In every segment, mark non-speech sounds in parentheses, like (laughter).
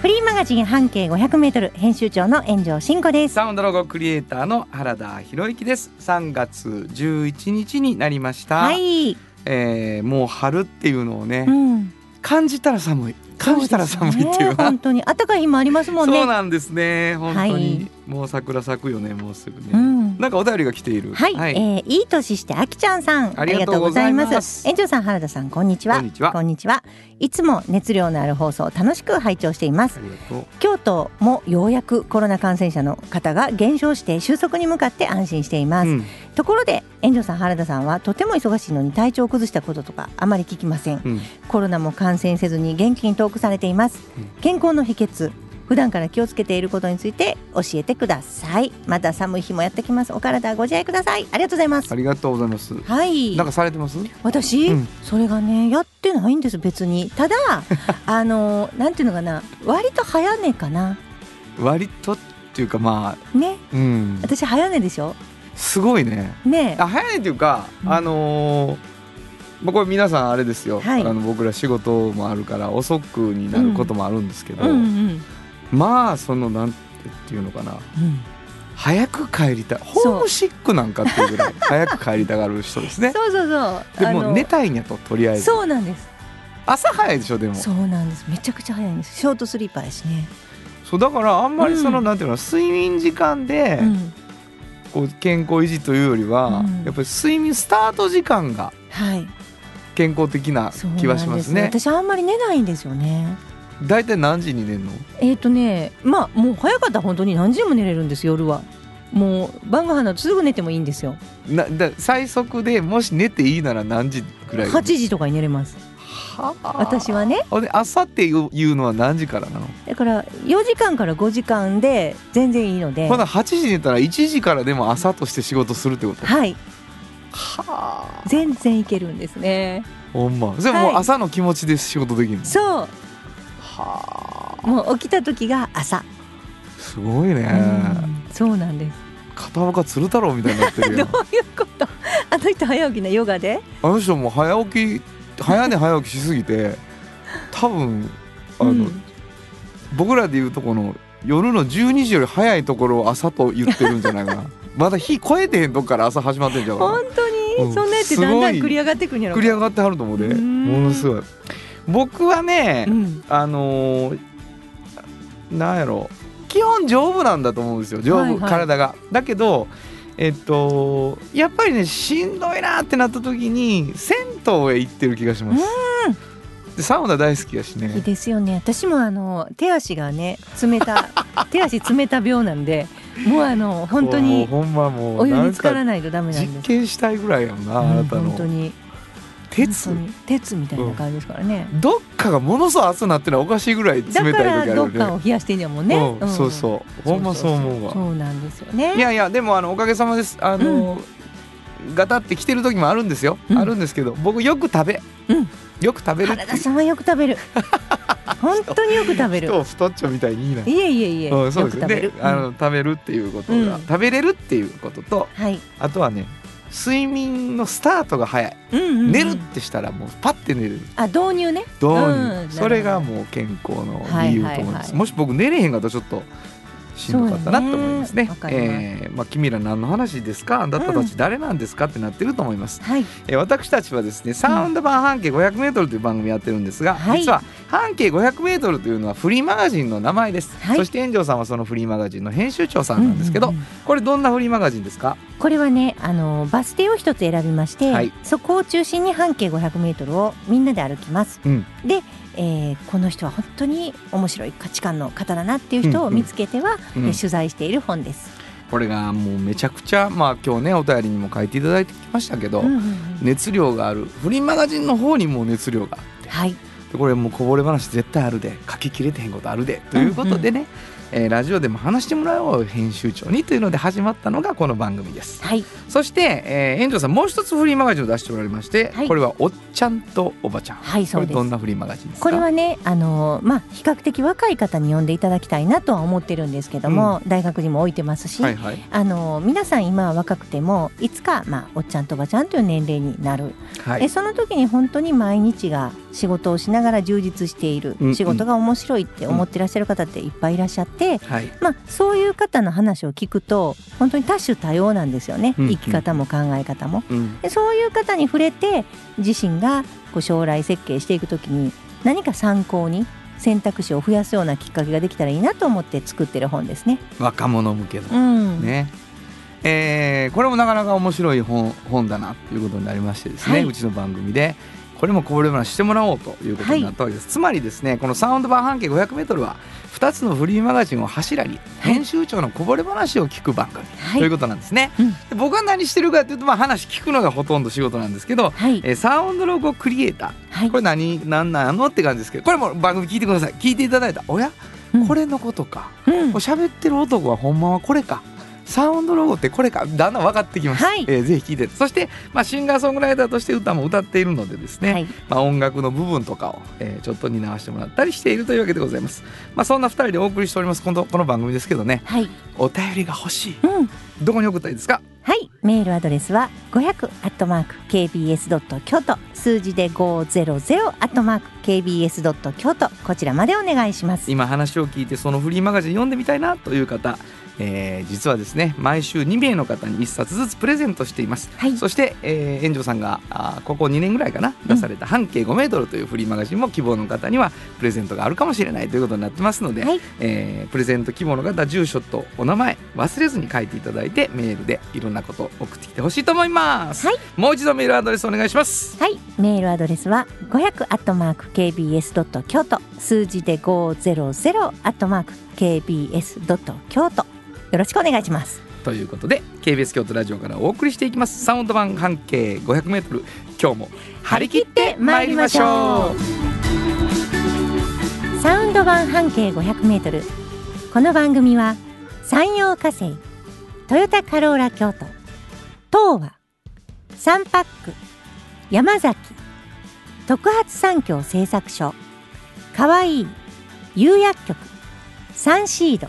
フリーマガジン半径500メートル編集長の炎上真子です。サウンドロゴクリエイターの原田博之です。3月11日になりました、はい、えーもう春っていうのをね、うん、感じたら寒い。感じたら寒いっていう。ね本当に。暖かい日もありますもんね。(laughs) そうなんですね。本当に、はいもう桜咲くよねもうすぐね、うん。なんかお便りが来ている。はい、はい、えーいい年してあきちゃんさん。ありがとうございます。炎上さん原田さんこんにちは。こんにちは。こんにちは。いつも熱量のある放送を楽しく拝聴しています。京都もようやくコロナ感染者の方が減少して収束に向かって安心しています、うん。ところで炎上さん原田さんはとても忙しいのに体調を崩したこととかあまり聞きません。うん。コロナも感染せずに元気にトークされています。うん。健康の秘訣普段から気をつけていることについて教えてください。また寒い日もやってきます。お体ご自愛ください。ありがとうございます。ありがとうございます。はい。なんかされてます？私、うん。それがねやってないんです別に。ただ (laughs) あのなんていうのかな。割と早寝かな。割とっていうかまあね。うん。私早寝でしょ？すごいね。ね。あ早いっていうか、うん。あのーまあ、これ皆さんあれですよ、はい。あの僕ら仕事もあるから遅くになることもあるんですけど、うんうんまあそのなんていうのかな。うん早く帰りたい。ホームシックなんかっていうぐらい (laughs) 早く帰りたがる人ですね。そうそうそう。でも寝たいんやととりあえず。そうなんです。朝早いでしょでも。そそうなんです。めちゃくちゃ早いんです。ショートスリーパーやしね、うだからあんまりその、うん。なんていうの睡眠時間で、うん、こう健康維持というよりは、うん。やっぱり睡眠スタート時間がはい。健康的な気はしますね。なんです私あんまり寝ないんですよね大体何時に寝るの？えっ、とねまあもう早かったら本当に何時でも寝れるんです夜は。もう晩ご飯の後すぐ寝てもいいんですよ。なだ最速でもし寝ていいなら何時ぐらい？8時とかに寝れます。はあ。私はね。朝っていういうのは何時からなの、だから4時間から5時間で全然いいので。ほな8時に寝たら1時からでも朝として仕事するってこと？はい。はあ。全然いけるんですね。ほんま。それもうはい。朝の気持ちで仕事できるの、そう。はあもう起きた時が朝、すごいね、うん。そうなんです。片岡鶴太郎みたいになってるどうよいうこと？(laughs) あの人早起きなヨガで？あの人もう早起き早寝早起きしすぎて多分あの、うん。僕らでいうとこの夜の12時より早いところを朝と言ってるんじゃないかな。まだ日超えてへんとこから朝始まってんじゃうかな。本当に、うん。そんなやってだんだん繰り上がってくるんやろ繰り上がってはると思うで。うん。ものすごい僕はね、うん。あのーなんやろ。基本丈夫なんだと思うんですよ丈夫、はいはい。体が。だけどえっとやっぱりねしんどいなってなった時に銭湯へ行ってる気がします。でサウナ大好きやしいいねですよね。私もあの手足がね冷た (laughs) 手足冷た病なんでもうあの本当にお湯に浸からないとダメなん実です。験したいぐらいやもんな、あなたうん本当のに鉄？鉄みたいな感じですからね、どっかがものすごい熱くなってるのはおかしいぐらい冷たい時あるよね。どっかを冷やしてんねやもんね、うん。そうそう。ほんまそう思うわ。そうなんですよね。いやいやでもあのおかげさまです。あの、ガタってきてる時もあるんですよ、うん。あるんですけど僕よく食べ、うん。よく食べる。原田さんはよく食べる。(laughs) 本当によく食べる。人を太っちょみたいにいいないえいえいえ、うん、そうですでよく食べる。あの、うん食べるっていうことが、うん。食べれるっていうこととはい、あとはね睡眠のスタートが早い、うんうんうん。寝るってしたらもうパッて寝れる。あ導入ね。どうに、うんそれがもう健康の理由と思います、はいはいはい。もし僕寝れへんかったらちょっとしんどかったなと思いますね。そうよね。えーまあ、君ら何の話ですか？あなたたち誰なんですか？ってなってると思います、はい。えー私たちはですねサウンド版半径 500m という番組やってるんですが、はい。実は半径 500m というのはフリーマガジンの名前です、はい。そして炎上さんはそのフリーマガジンの編集長さんなんですけど、うんうんうん。これどんなフリーマガジンですか？これはねあのバス停を一つ選びまして、はい。そこを中心に半径 500m をみんなで歩きます。うん。で、えーこの人は本当に面白い価値観の方だなっていう人を見つけては、うん。えー取材している本です。これがもうめちゃくちゃまあ今日ねお便りにも書いていただいてきましたけど、うんうんうん。熱量があるフリーマガジンの方にも熱量があってはい、でこれもうこぼれ話絶対あるで書ききれてへんことあるでということでね、えーラジオでも話してもらおう編集長にというので始まったのがこの番組です。はい。そして、えー、園長さんもう一つフリーマガジンを出しておられまして、はい。これはおっちゃんとおばちゃん。はいそうです。これどんなフリーマガジンですか？これはねあのまあ比較的若い方に読んでいただきたいなとは思ってるんですけども、大学にも置いてますし、はいはい。あの皆さん今は若くてもいつか、まあ、おっちゃんとおばちゃんという年齢になる、はい。えその時に本当に毎日が仕事をしながら充実している、うんうん。仕事が面白いって思ってらっしゃる方っていっぱいいらっしゃって、はい。まあ、そういう方の話を聞くと本当に多種多様なんですよね、うんうん。生き方も考え方も。うん。でそういう方に触れて自身がこう将来設計していく時に何か参考に選択肢を増やすようなきっかけができたらいいなと思って作ってる本ですね。若者向けの。うん、ね、えーこれもなかなか面白い本本だなということになりましてですね、はい。うちの番組でこれもこぼれ話してもらおうということになったわけです、つまりですねこのサウンド版半径 500m は2つのフリーマガジンを柱にはい編集長のこぼれ話を聞く番組、はい。ということなんですね、うん。で僕は何してるかというと、まあ、話聞くのがほとんど仕事なんですけど、はい。えーサウンドロゴクリエイター。はい。これ何何なのって感じですけどこれも番組聞いてください。聞いていただいた。おや、うん。これのことか。うん。喋ってる男はほんまはこれかサウンドロゴってこれか？だんだん分かってきます、はい。えーぜひ聞いて。そして、まあ、シンガーソングライターとして歌も歌っているのでですね、はい。まあ、音楽の部分とかを、えーちょっと担わせてもらったりしているというわけでございます、まあ、そんな2人でお送りしておりますこのこの番組ですけどね。はい。お便りが欲しい。うん。どこに送ったらいいですか？はい、メールアドレスは500アットマーク kbs ドット京都。数字で500アットマーク kbs ドット京都。こちらまでお願いします。今話を聞いてそのフリーマガジン読んでみたいなという方、えー実はですね毎週2名の方に1冊ずつプレゼントしています。はい、そして、えー、園長さんがあーここ2年ぐらいかな出された半径5メートルというフリーマガジンも希望の方にはプレゼントがあるかもしれないということになってますので、はい。えープレゼント希望の方住所とお名前忘れずに書いていただいてメールでいろんなことを送ってきてほしいと思います、はい。もう一度メールアドレスお願いします。はい、メールアドレスは500アットマーク kbs ドット京都。数字で500アットマーク kbs ドット京都よろしくお願いします。ということで KBS 京都ラジオからお送りしていきます。サウンド版半径 500m 今日も張り切ってまいりましょう。サウンド版半径500メートル。この番組は山陽火星トヨタカローラ京都東和サンパック山崎特発産業製作所かわいい釉薬局サンシード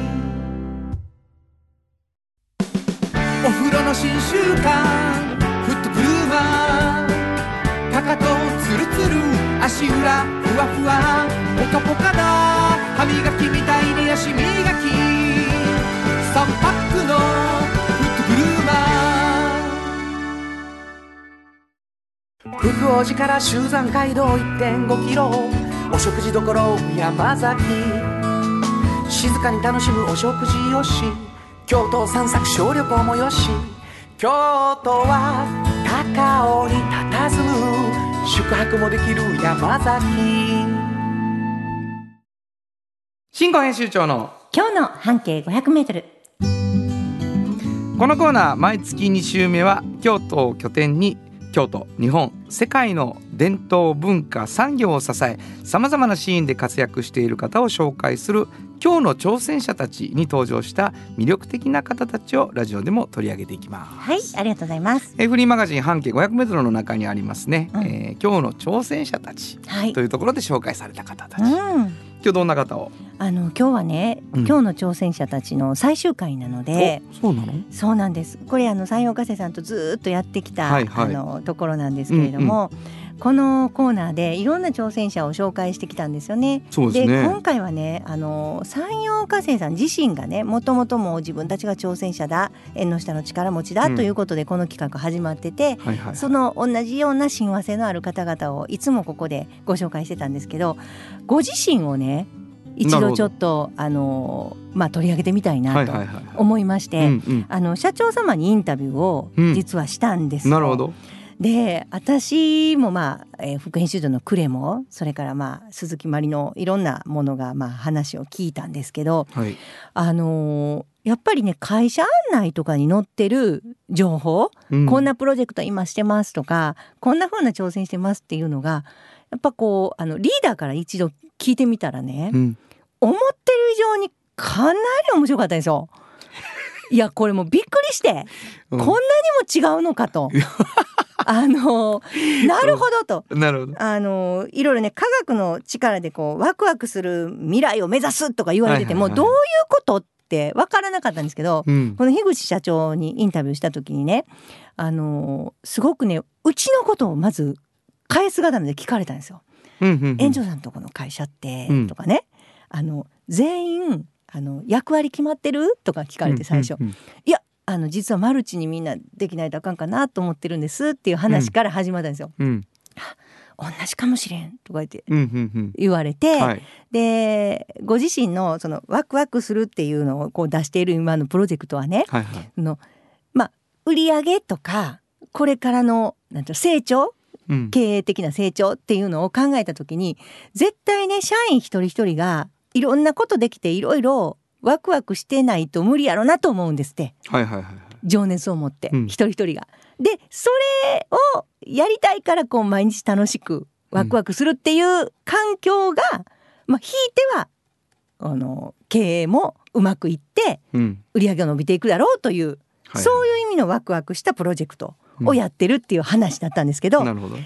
お風呂の新習慣フットグルーマーかかとツルツル足裏ふわふわポカポカだ。歯磨きみたいに足磨き3パックのフットグルーマー福王寺から集山街道1.5キロお食事処山崎。静かに楽しむお食事よし。京都散策小旅行もよし京都は高尾に佇む宿泊もできる山崎。新語編集長の今日の半径500メートル。このコーナー毎月2週目は京都を拠点に京都日本世界の伝統文化産業を支えさまざまなシーンで活躍している方を紹介する今日の挑戦者たちに登場した魅力的な方たちをラジオでも取り上げていきます。はいありがとうございます。えーフリーマガジン半径 500m の中にありますね、うん。えー今日の挑戦者たちはい。というところで紹介された方たち、うん。今日どんな方を？あの今日はね、うん。今日の挑戦者たちの最終回なので。おそうなの？そうなんです。これあの山陽火星さんとずーっとやってきた、はいはい。あのところなんですけれども、このコーナーでいろんな挑戦者を紹介してきたんですよね。そうですね今回はねあの山陽火星さん自身がねもともともう自分たちが挑戦者だ縁の下の力持ちだうんということでこの企画始まってて、はいはいその同じような親和性のある方々をいつもここでご紹介してたんですけどご自身をね一度ちょっとあのまあ取り上げてみたいはないと。思いまして、うんうんあの社長様にインタビューをうん実はしたんですよ。なるほど。で私もまあ、えー副編集長のクレもそれからまあ鈴木まりのいろんなものがまあ話を聞いたんですけどはい。あのーやっぱりね会社案内とかに載ってる情報、うこんなプロジェクト今してますとかこんな風な挑戦してますっていうのがやっぱこうあのリーダーから一度聞いてみたらね、うん。思ってる以上にかなり面白かったんですよ。いやこれもうびっくりして、うんこんなにも違うのかと。(laughs) あのなるほどと。なるほど。あのいろいろね科学の力でこうワクワクする未来を目指すとか言われてても、どういうことって分からなかったんですけど、うん。この樋口社長にインタビューした時にねあのすごくねうちのことをまず返すがためで聞かれたんですよ。園長さんとこの会社って、うんとかねあの全員あの役割決まってる？とか聞かれて最初、うんうんいやあの実はマルチにみんなできないとあかんかなと思ってるんですっていう話から始まったんですよ。うん同じかもしれんとか言ってうんうん言われて、うん。はい。でご自身のそのワクワクするっていうのをこう出している今のプロジェクトはねはいはい。あのまあ売り上げとかこれからのなんて成長？うん。経営的な成長っていうのを考えた時に絶対ね社員一人一人がいろんなことできていろいろワクワクしてないと無理やろなと思うんですってはいはいはいはい。情熱を持ってうん一人一人が。でそれをやりたいからこう毎日楽しくワクワクするっていう環境が、まあひいてはあの経営もうまくいってうん。売り上げが伸びていくだろうという、はいそういう意味のワクワクしたプロジェクトをやってるっていう話だったんですけど、なるほど。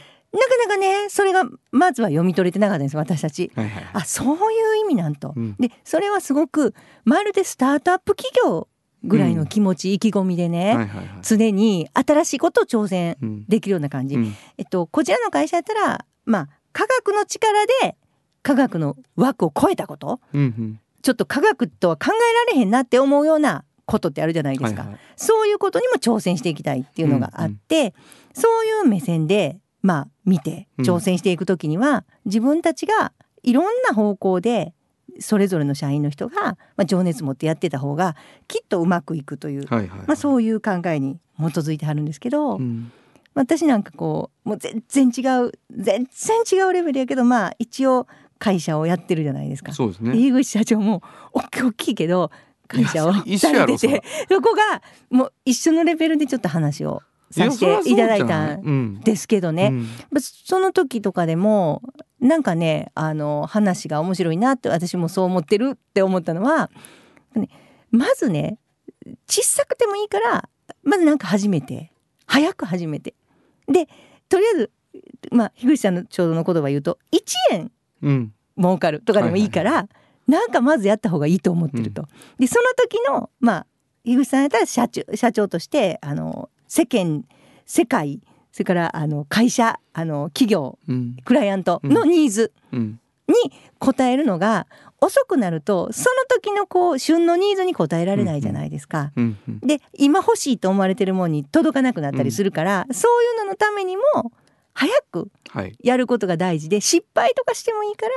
それがまずは読み取れてなかったんです私たち。はいはい。あそういう意味なんと。うんでそれはすごくまるでスタートアップ企業ぐらいの気持ち、意気込みでね、はいはいはい。常に新しいことを挑戦うんできるような感じ、うんえっとこちらの会社やったらまあ科学の力で科学の枠を超えたことうんうん。ちょっと科学とは考えられへんなって思うようなことってあるじゃないですか、はいはいそういうことにも挑戦していきたいっていうのがあって、そういう目線でまあ見てうん挑戦していくときには、自分たちがいろんな方向でそれぞれの社員の人が、まあ、情熱持ってやってた方がきっとうまくいくという、はいはい。まあ、そういう考えに基づいてはるんですけど、うん。私なんかこうもう全然違う全然違うレベルやけどまあ一応会社をやってるじゃないですか。そうですね。で井口社長も大きい大きいけど会社をそこがもう一緒のレベルでちょっと話をさせていただいたんん。ですけどね、うん。まあその時とかでもなんかねあの話が面白いなって私もそう思ってるって思ったのは、ね、まずね小さくてもいいからまずなんか始めて早く始めて。でとりあえずまあ樋口さんのちょうどの言葉言うと1円うん。儲かるとかでもいいから、なんかまずやった方がいいと思ってると。でその時のまあ樋口さんやったら社長社長としてあの世間世界それからあの会社あの企業うん。クライアントのニーズうん。に応えるのが遅くなるとその時のこう旬のニーズに応えられないじゃないですか。うん。うん。で今欲しいと思われてるものに届かなくなったりするから、そういうののためにも早くはい。やることが大事で失敗とかしてもいいから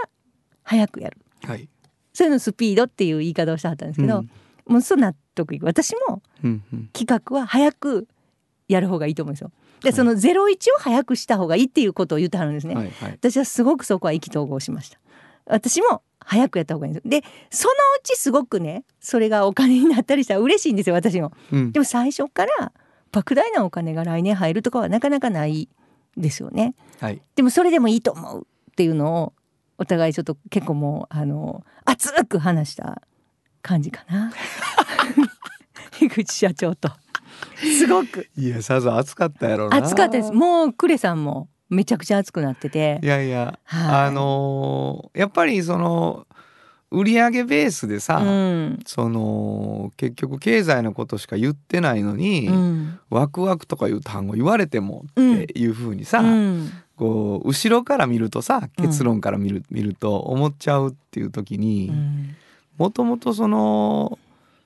早くやる。はい。そういうのスピードっていう言い方をしてはったんですけど、うんもうそう納得いく私も。企画は早くやる方がいいと思うんですよ。で、はいその01を早くした方がいいっていうことを言ってはるんですね。はいはい。私はすごくそこは意気投合しました。私も早くやった方がいいんです。で、そのうちすごくね、それがお金になったりしたら嬉しいんですよ、私も。うんで。も最初から莫大なお金が来年入るとかはなかなかないですよね。はい。でもそれでもいいと思うっていうのをお互いちょっと結構もうあの熱く話した感じかな (laughs) 樋口社長とすごく。いや、さぞ暑かったやろうな。熱かったです。もうクレさんもめちゃくちゃ熱くなってて。いやいや、はい。あのーやっぱりその売上ベースでさ、うん。その結局経済のことしか言ってないのに、うん。ワクワクとかいう単語言われてもっていうふうにさ、うん。こう後ろから見るとさ結論から見る,、見ると思っちゃうっていう時うにん。もともとその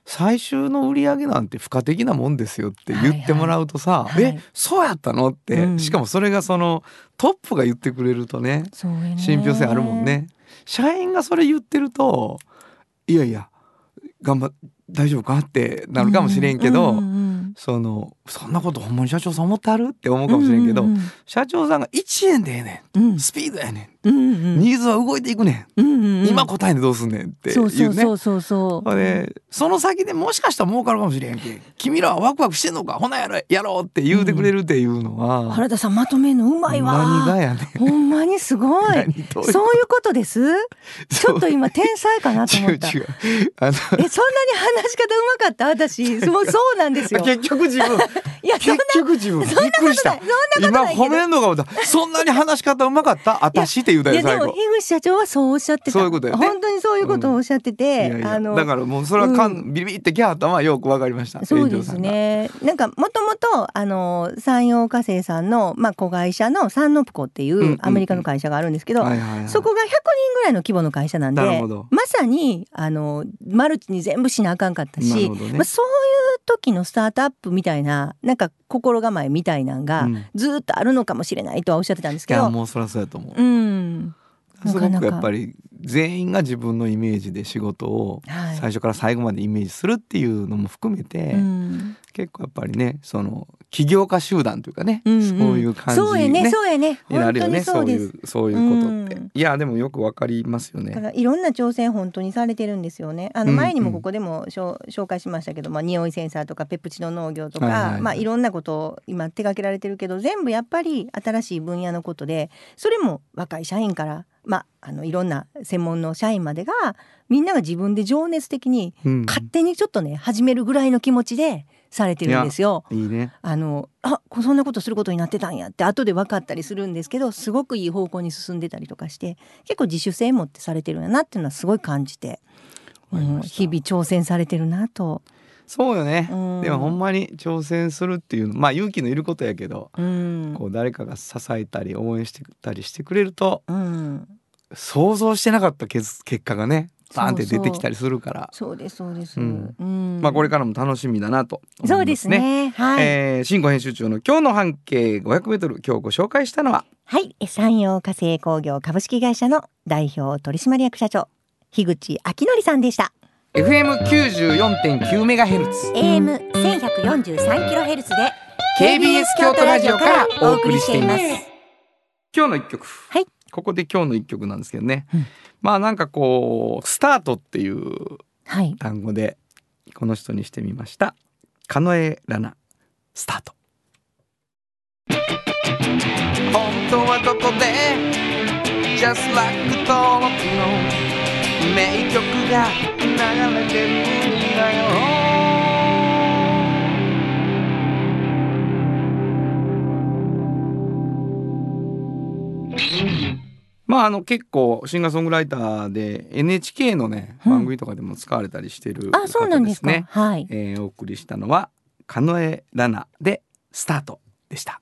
最終の売り上げなんて付加的なもんですよって言ってもらうとさ「はいはいえそうやったの?」って、うん。しかもそれがそのトップが言ってくれるとね信憑性あるもんね。社員がそれ言ってるといやいや頑張っ大丈夫かってなるかもしれんけど、うんうんうんそのそんなことほんまに社長さん思ってあるって思うかもしれんけど、うん社長さんが1円でええねうん。うん。んスピードやねうんん、ニーズは動いていくねん、うんうんうん。今答えんでどうすんねんっていうね。そうそうそうでその先でもしかしたら儲かるかもしれんけ君らはワクワクしてんのかほなやろやろうって言うてくれるっていうのは、原田さんまとめんのうまいわ。何がやねん。ほんまにすごい。そういうことです？ちょっと今天才かなと思った。違う違う。あのえそんなに話し方うまかった？私。そうそうなんですよ。(laughs) 結局自分。いやそんな結局自分。びっくりした。そんなことない今褒めんのが思った。そんなに話し方うまかった？私って言うたいやでもよ最後。樋口社長はそうおっしゃってた。そういうことよね。本当にそういうことをおっしゃってて、いやいやあのだからもうそれはかん、うビリビリってきはったのはよくわかりましたそうですね。なんかもともとあの山陽火星さんのまあ子会社のサンノプコっていんうんううん。アメリカの会社があるんですけど、そこが100人ぐらいの規模の会社なんでまさにあのマルチに全部しなあかんかったし、ね。まあ、そういう時のスタートアップみたいななんか心構えみたいなんがうん。ずーっとあるのかもしれないとはおっしゃってたんですいやけど、もうそりゃそうやと思う、うん、なすごくやっぱり全員が自分のイメージで仕事をはい。最初から最後までイメージするっていうのも含めて、うん。結構やっぱりねその起業家集団というかね、うんうん。そういう感じそうやねそうやね。になるよねそういそうそういうことって、うん。いやでもよくわかりますよね。だからいろんな挑戦本当にされてるんですよね。あのうん前にもここでもしょ、紹介しましたけど、まあ匂いセンサーとかペプチド農業とか、はいはいはい。まあいろんなことを今手掛けられてるけど、全部やっぱり新しい分野のことで、それも若い社員からまああのいろんな専門の社員までがみんなが自分で情熱的にうん勝手にちょっとね始めるぐらいの気持ちでされてるんですよ。いいねあのあこそんなことすることになってたんやって後で分かったりするんですけどすごくいい方向に進んでたりとかして結構自主性持ってされてるんやなっていうのはすごい感じて、うん、日々挑戦されてるなと。そうよね、うん。でもほんまに挑戦するっていうのまあ勇気のいることやけど、うん。こう誰かが支えたり応援してたりしてくれるとうん、想像してなかった結結果がねバーンって出てきたりするから。そうですそうです。うん。うん。まあこれからも楽しみだなとね。そうですね。はい、えー、新語編集長の今日の半径500メートル今日ご紹介したのは？はい、山陽火星工業株式会社の代表取締役社長樋口明則さんでした。FM94.9 メガヘルツ AM 1143キロヘルツで KBS 京都ラジオからお送りしています。今日の一曲。はい。ここで今日の一曲なんですけどね。うんまあなんかこうスタートっていうはい。単語でこの人にしてみました。カノエラナスタート。本当はどこで Just like 登録の名曲が流れてるんだよまああの結構シンガーソングライターで NHK のねうん番組とかでも使われたりしてるあ、そうなんですね。はい。えーお送りしたのはカノエラナでスタートでした。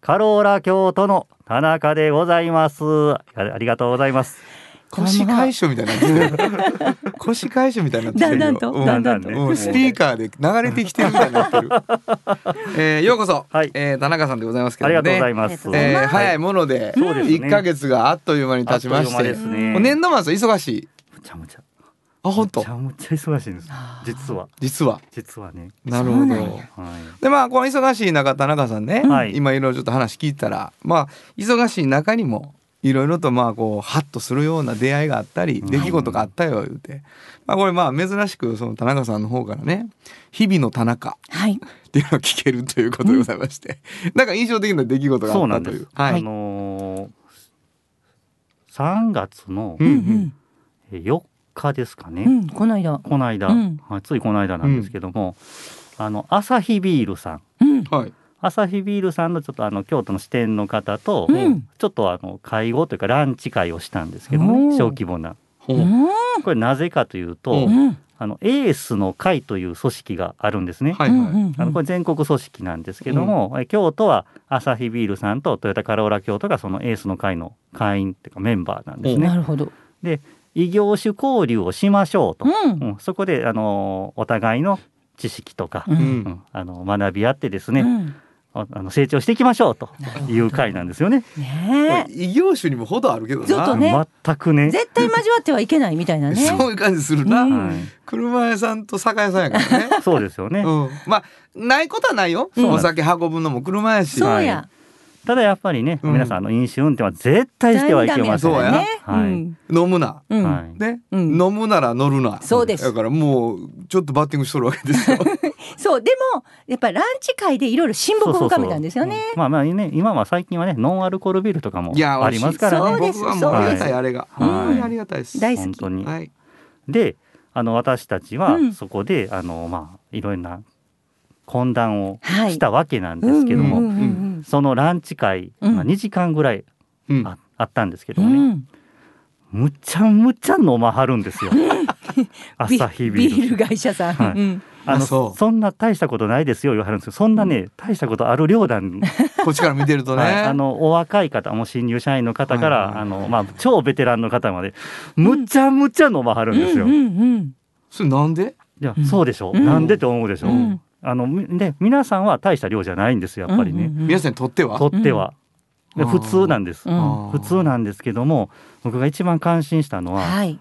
カローラ京都の田中でございます。あありがとうございます。腰解消 (laughs) みたいにな腰解消みたいになだんだんと。うだんだんと。ねうん。スピーカーで流れてきてるみたいになってる、(laughs) えー、ようこそ、はい。えー田中さんでございますけどね。ありがとうございます。えー早いものでそうですね。1ヶ月があっという間に経ちまして。ね。もう年度末忙しい。むちゃむちゃ。あ本当。むちゃむちゃ忙しいんです。実は。実は。実はね。なるほど。はい。でまあこの忙しい中田中さんね、はい。今いろいろちょっと話聞いたらまあ忙しい中にもいろいろとまあこうハッとするような出会いがあったりうん。出来事があったよ言うて、まあこれまあ珍しくその田中さんの方からね日々の田中はい。っていうのを聞けるということでございまして、なんか印象的な出来事がそうあったという。なんです。はい。あのー、3月のうんうん。え4日ですかね。うんこの間。この間、うん。はいついこの間なんですけども、あのアサヒビールさん、うん。はい。アサヒビールさんのちょっとあの京都の支店の方と、うん。ちょっとあの会合というかランチ会をしたんですけどおね、ー。小規模な。これなぜかというと、ううん。あのエースの会という組織があるんですね。はいはい。あのこれ全国組織なんですけども、え京都はアサヒビールさんとトヨタカローラ京都がそのエースの会の会員っていうかメンバーなんですね。なるほど異業種交流をしましょうと、うんうんそこであのお互いの知識とか、ううんうんあの学び合ってですね、うんああの成長していきましょうという会なんですよね。ねえ異業種にも程あるけどな。ちょっとね全くね。絶対交わってはいけないみたいなね (laughs) そういう感じするな。うんはい車屋さんと酒屋さんやからね。そうですよね。うん。まあないことはないよ。うんお酒運ぶのも車やし。そうやただやっぱりね、うん。皆さんあの飲酒運転は絶対してはいけません。そうや。ね。はい。うん。飲むな。うん。はい。ね、うん。飲むなら乗るな。そうです。だからもうちょっとバッティングしとるわけですよ。(laughs) そう。でもやっぱりランチ会でいろいろ親睦を深めたんですよね。まあまあね、今は最近はね、ノンアルコールビールとかもありますからね。そうです。僕はもうありがたいあれが。はい。本当にありがたいです。大好き。本当に。はい。で、あの私たちはうん。そこで、あのまあいろいろな懇談をはい。したわけなんですけども、うんうんうんそのランチ会、うん。まあ2時間ぐらいうん。ああったんですけどね、うん。むちゃむちゃ飲まはるんですよ。アサヒビール。ビール。会社さん、はい。うん。あのあそんな大したことないですよ言わはるんですけどそんなね、大したことある量なん。(laughs) こっちから見てるとね。はい、あのお若い方もう新入社員の方から、はいはいはい。あのまあ、超ベテランの方までむちゃむちゃ飲まはるんですよ。うんいうんそれなんで？やそうでしょ、うん。なんでって思うでしょ、うんあのみで皆さんは大した量じゃないんですよやっぱりね、うんうんうん。皆さんにとっては？とっては。でうん。普通なんです、うん。普通なんですけども僕が一番感心したのは、はい、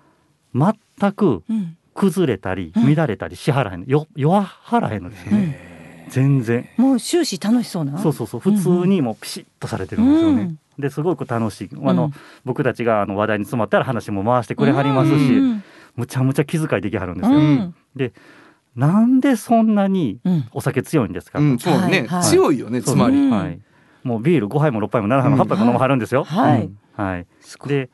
全くうん。崩れたりうん。乱れたりしはらへんよ弱はらへんのですよね、全然。もう終始楽しそうな？そうそうそう。普通にもうピシッとされてるんですよね、うんですごく楽しい。あの、うん。僕たちがあの話題に詰まったら話も回してくれはりますし、うんむちゃむちゃ気遣いできはるんですよ、うんなんでそんなにうん。お酒強いんですか、うん、そうね、強いよね、つまり。うん。はい、もうビール5杯も6杯も7杯も8杯も飲まはるんですよ、はい、はい、で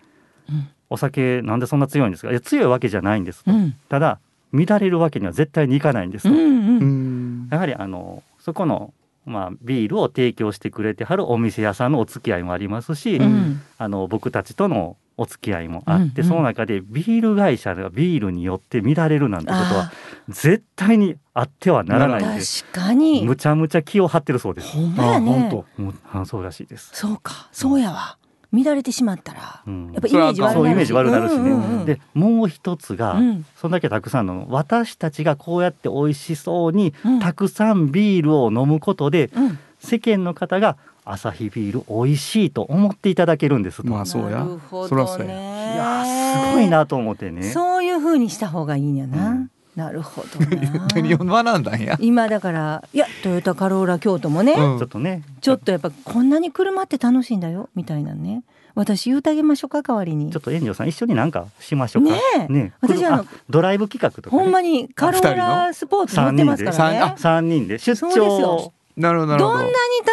うん。お酒なんでそんな強いんですか？いや強いわけじゃないんですと、うん。ただ乱れるわけには絶対にいかないんですと、うんううんん。やはりあのそこの、まあ、ビールを提供してくれてはるお店屋さんのお付き合いもありますし、うん。あの僕たちとのお付き合いもあって、うんうん。その中でビール会社がビールによって乱れるなんてことはあ絶対にあってはならないんで確かに。むちゃむちゃ気を張ってるそうです。ほんまやね。当。もうあそうらしいです。そうか。そうやわ。乱れてしまったらうん。やっぱイメージ悪イメーなるしジ悪なるしね。うんうんうん。でもう一つが、うん。そんだけたくさんの私たちがこうやって美味しそうにうん。たくさんビールを飲むことで、うん。世間の方がアサヒビール美味しいと思っていただけるんですと。まあそうや。なるほどそらそうや。ねいやーすごいなと思ってね。そういう風にした方がいいんやな、うん。なるほどな。(laughs) 何を学んだんや。今だからいやトヨタカローラ京都もね、うん。ちょっとね。ちょっとやっぱこんなに車って楽しいんだよみたいなね。私言うてあげましょうか代わりに。ちょっと炎上さん一緒になんかしましょうか。ねえ。ね私あのドライブ企画とか、ね。ほんまにカローラスポーツ乗ってますからね。三人。で。出そうですよ。張。なるほどなるほど。どんなに。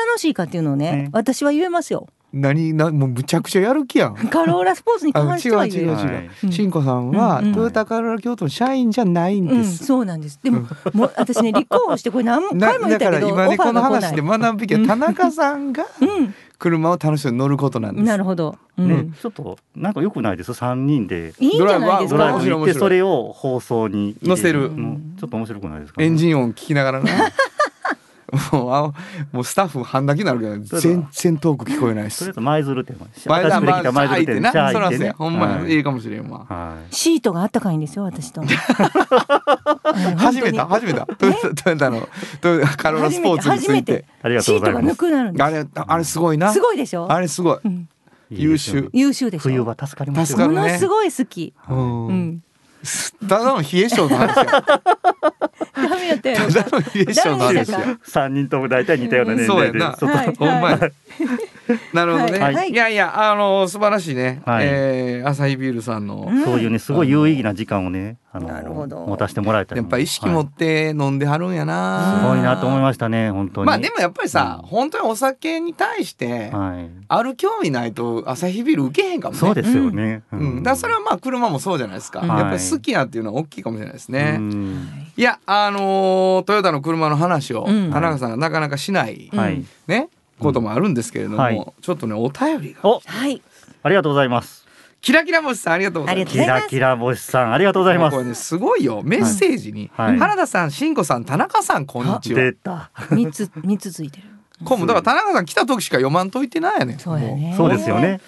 楽しいかっていうのをねね。私は言えますよ。何なもうむちゃくちゃやる気やん。カローラスポーツにあ関しては言える違う違う。違う。はい。しんこさんは、うんうんトヨタカローラ京都の社員じゃないんうん、です。そうなんです。でももう私ね立候補してこれ何な回も言っだからたけどオファ今ねこの話で学ぶべきは田中さんが (laughs) 車を楽しそうに乗ることなんです。なるほど、うん。ね、ちょっとなんか良くないです。三人で。いいんじゃないですドライブか面白い行ってそれを放送に載せる。うん。ちょっと面白くないですか、エンジン音聞きながらな。もうあのもうスタッフ半泣きになるけど全然遠く聞こえないっす。とりあえず舞鶴店前田私できた舞鶴店なシャーそらそう行ってね。やほんまい。いいかもしれんわ。はい。シートがあったかいんですよ私と。始めた始めた。トヨタのトヨタカローラスポーツについて。ありがとシートがぬうございます。くなるんです。あれあれすごいな。すごいでしょ？あれすごい。うん。優秀。優秀でしょ？冬は助かりますね。ものすごい好き。うん。うんただの冷え性の話や。ダメやったや。ろただの冷え性の話や。三人とも大体似たような年齢で。そうやな。ほんまや (laughs) なるほどね、はい。い、やいやあの素晴らしいね、はい。えー、アサヒビールさんの、うんそういうねすごい有意義な時間をねあのなるほど。持たせてもらえたやっぱ意識持って飲んではるんやな、すごいなと思いましたね本当に。まあでもやっぱりさ、うん。本当にお酒に対してはい。ある興味ないとアサヒビール受けへんかもね。そうですよね。うん、だからそれはまあ車もそうじゃないですか、うんやっぱり好きやっていうのは大きいかもしれないですね、うん。いやあのートヨタの車の話をうん。田中さんがなかなかしない、うんはい。ねこともあるんですけれども、はい。ちょっとねお便りが。おはい。ありがとうございます。キラキラ星さんありがとうございます。キラキラ星さんありがとうございます。これねすごいよ。メッセージに、はい。原田さん慎吾さん田中さんこんにちは。出た。三つ三つついてる。これもだから田中さん来た時しか読まんといてないやねんそうやね。そうですよね。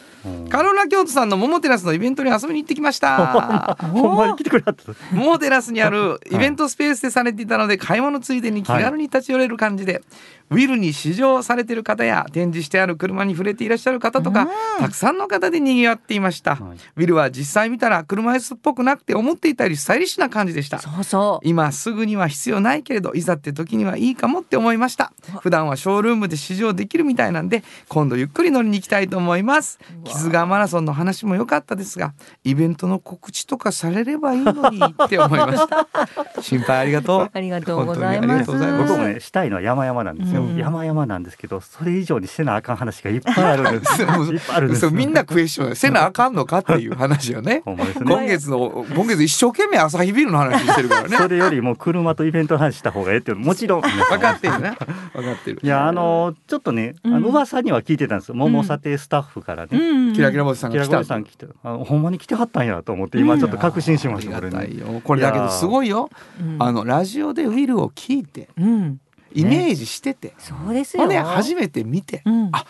カローラ京都さんの桃テラスのイベントに遊びに行ってきました。(laughs) ほんまに来てくれた。(laughs) 桃テラスにあるイベントスペースでされていたので買い物ついでに気軽に立ち寄れる感じで、ウィルに試乗されている方や展示してある車に触れていらっしゃる方とか、たくさんの方で賑わっていました、はい。ウィルは実際見たら車椅子っぽくなくて思っていたよりスタイリッシュな感じでした。そうそう。今すぐには必要ないけれどいざって時にはいいかもって思いました。普段はショールームで試乗できるみたいなんで今度ゆっくり乗りに行きたいと思います。木津川マラソンの話も良かったですがイベントの告知とかされればいいのにって思いました。(laughs) 心配ありがとう。ありがとうござい本当にありますがとうございます。僕もねしたいのは山々なんですよ、うん山々なんですけどそれ以上にせなあかん話がいっぱいあるんです。(laughs) いっぱいあるんです。みんなクエスチョンせなあかんのかっていう話よね。(laughs) ね。今月の今月一生懸命朝日ビールの話してるからね。それよりも車とイベントの話した方がええっていうのもちろん。分かってるな。分かってる。いやあのちょっとね、あうん。の噂には聞いてたんですよ。桃査定スタッフからね、うんキラキラボスさんキラが来たゴさん来て。あほんまに来てはったんやと思って今ちょっと確信しました、これね。いよ。これだけどすごいよ。うん。あのラジオでウィルを聞いて。うんイメージしてて、そうですよ。ほんで初めて見て、うん。あ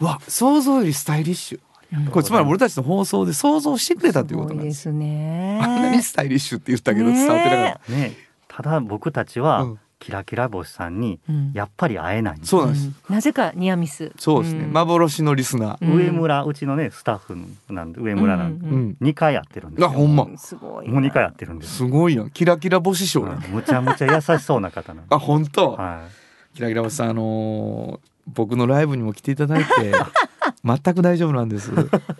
うわ想像よりスタイリッシュ、これつまり俺たちの放送で想像してくれたということなんです。すごいですね。あんなにスタイリッシュって言ったけど伝わってなかった、ねただ僕たちは、うんキラキラ星さんにうん。やっぱり会えない。んです、そうなんです、うん。なぜかニアミス。そうですね、ん。幻のリスナー、うん。上村うちのねスタッフなんで上村なんで、うんうん2回やってるんですよ。あほんま。すごい。もう2回やってるんですすごいやん。キラキラ星賞うん。だ、むちゃむちゃ優しそうな方なんで。あ本当、はキラキラ星さんあのー僕のライブにも来ていただいて (laughs) 全く大丈夫なんです。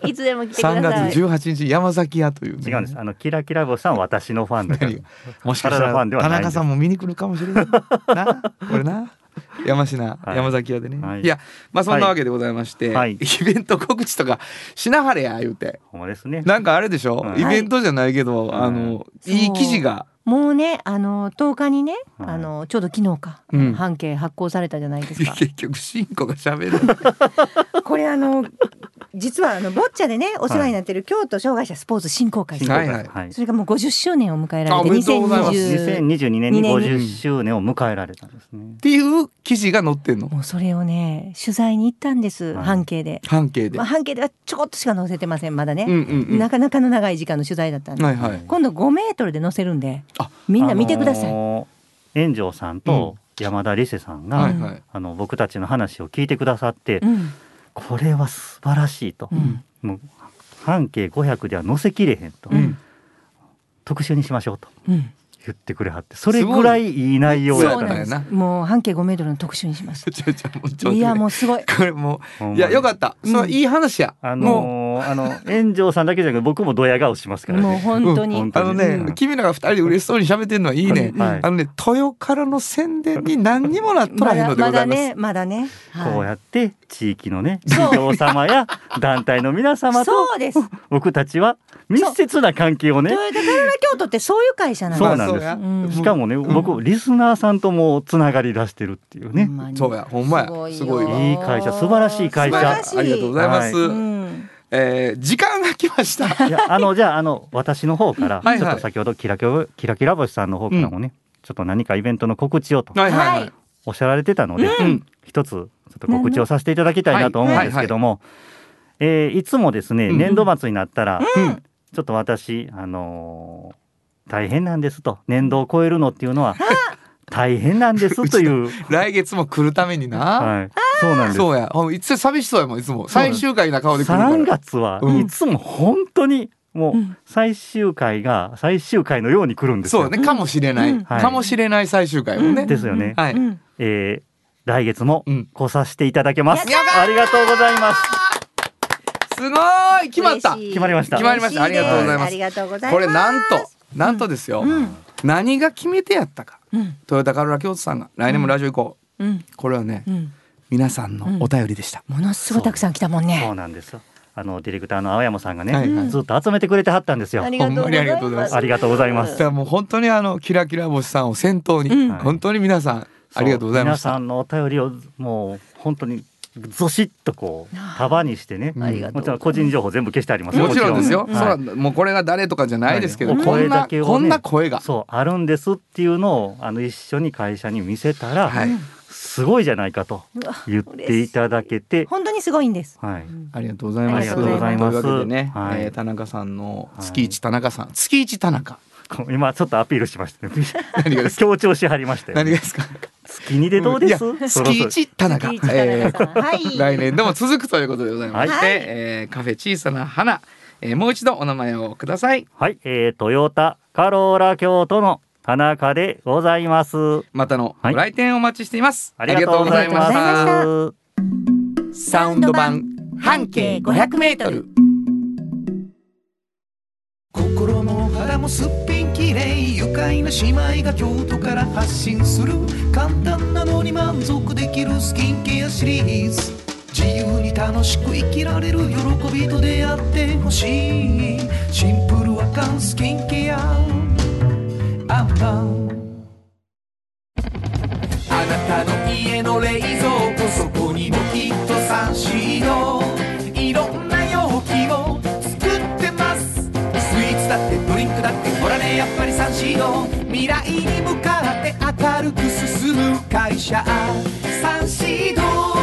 いつでも来てくだ3さい。月18日山崎屋という、ね、い違うんです。あのキラキラ星さんは私のファンだから。もしかした体ファら田ンではないんです中さんも見に来るかもしれない。なこれな。山科、はい。山崎屋でね、はい。い、やまあそんなわけでございまして、はい。イベント告知とかしなはれや言うてほんまですねなんかあれでしょ、はいイベントじゃないけど、あのいい記事がもうねあの10日にね、はい。あのちょうど昨日か、うん。半径発行されたじゃないですか。(laughs) 結局シンコが喋る。(laughs) これあの実はあのボッチャでねお世話になってる京都障害者スポーツ振興会はいはい。はい。それがもう50周年を迎えられてめでとうございます。2020 2022年。に二年に50周年を迎えられたんですね。っていう記事が載ってんの？もうそれをね取材に行ったんです、はい。半径で、半径で、まあ、半径ではちょこっとしか載せてませんまだね、うんうんうん。なかなかの長い時間の取材だったんで、はいはい。今度5メートルで載せるんであ。みんな見てください、あのー炎上さんと山田理瀬さんが、はいはい。あの僕たちの話を聞いてくださって、うんこれは素晴らしいと、うん。もう半径500では載せきれへんと、うん。特集にしましょうとうん。言ってくれはって。それぐらいいい内容やったもう半径5メートルの特集にしました (laughs) いやもうすごい。これもういやよかった。それはいい話や、あもうあの炎上さんだけじゃなくて僕もドヤ顔しますからもうね本当に、うん本当に。あのね、うん。君らが二人で嬉しそうに喋ってるのはいいね、はい。あのね豊からの宣伝に何にもなっとらへんのでまございます、(laughs) だねまだね、はい。こうやって地域のね企業様や団体の皆様とそうです。僕たちは密接な関係をねトヨタカローラ京都ってそういう会社なのそうなんです。しかもね、僕リスナーさんともつながり出してるっていうね、そうやほんまや。すごいいわ。いい会社素晴らしい会社。ありがとうございます、はい。うんえー時間が来ました。いやあのじゃああの私の方からはいはい。ちょっと先ほどキラキラキラキラ星さんの方からもね、ちょっと何かイベントの告知をとはいはい、ははい。い、おっしゃられてたので、うん。一つちょっと告知をさせていただきたいなと思うんですけども、えーいつもですね、うん年度末になったら、うん。ちょっと私、あのー大変なんですと年度を超えるのっていうのは大変なんですという、(laughs) 来月も来るためにな、はい、そうなんです。そうや。いつ寂しそうやもんいつも。最終回な顔で来るから。3月はうん。いつも本当にもううん。最終回が最終回のように来るんですよ。そうね。かもしれない、うん。はい。かもしれない最終回もね、ですよね。はい、うん。えー来月もうん。来させていただけます。ありがとうございます。すごい。決まった。決まりました。決まりました。ありがとうございます。ありがとうございます。これなんとなんとですよ、うん。何が決め手やったか。うん。トヨタカローラ京都さんが来年もラジオ行こう、うん。これはねうん皆さんのお便りでした、ものすごいたくさん来たもんそうねなんですよ。あのディレクターの青山さんがね、はいはい。ずっと集めてくれてはったんですよ。ありがとうございまにありがとうございまます。すありがとうございます。もう本当にあのキラキラ星さんを先頭に、うん本当に皆さんありがとうございました。皆さんのお便りをもう本当にずしっとこう束にしてね。うん。ありがとうもちろん個人情報全部消してありますよ。もちろんですよ、はい。もうこれが誰とかじゃないですけど、はい。こんな、お声だけをねこんな声が。そうあるんですっていうのをあの一緒に会社に見せたら、はい、すごいじゃないかと言っていただけて、本当にすごいんです。はい、ありがとうございます。ありがとうございます。というわけでね、はい。えー田中さんのはい。月一田中さん、月一田中。今ちょっっとアピールしましたね。(laughs) 何がですか？強調しはりましたよ、何がですか？月にでどうです、いやそろそろ。月一田中。月一田中えさん。はい。ー来年でも続くということでございまして、はい。えーカフェ小さな花、えーもう一度お名前をください。はい、えー、トヨタカローラ京都の田中でございます。またのごはい。来店お待ちしています、ありがとうございまありがとうございますした。サウンド版半径500メートル。心も肌もすっぴんきれい愉快な姉妹が京都から発信する簡単なのに満足できるスキンケアシリーズ。自由に楽しく生きられる喜びと出会ってほしい。シンプルアカンスキンケアンパンあなたの家の冷蔵庫そこにもきっとサンシードいろんな容器を作ってます。スイーツだってドリンクだってほらねやっぱりサンシード未来に向かって明るく進む会社。サンシード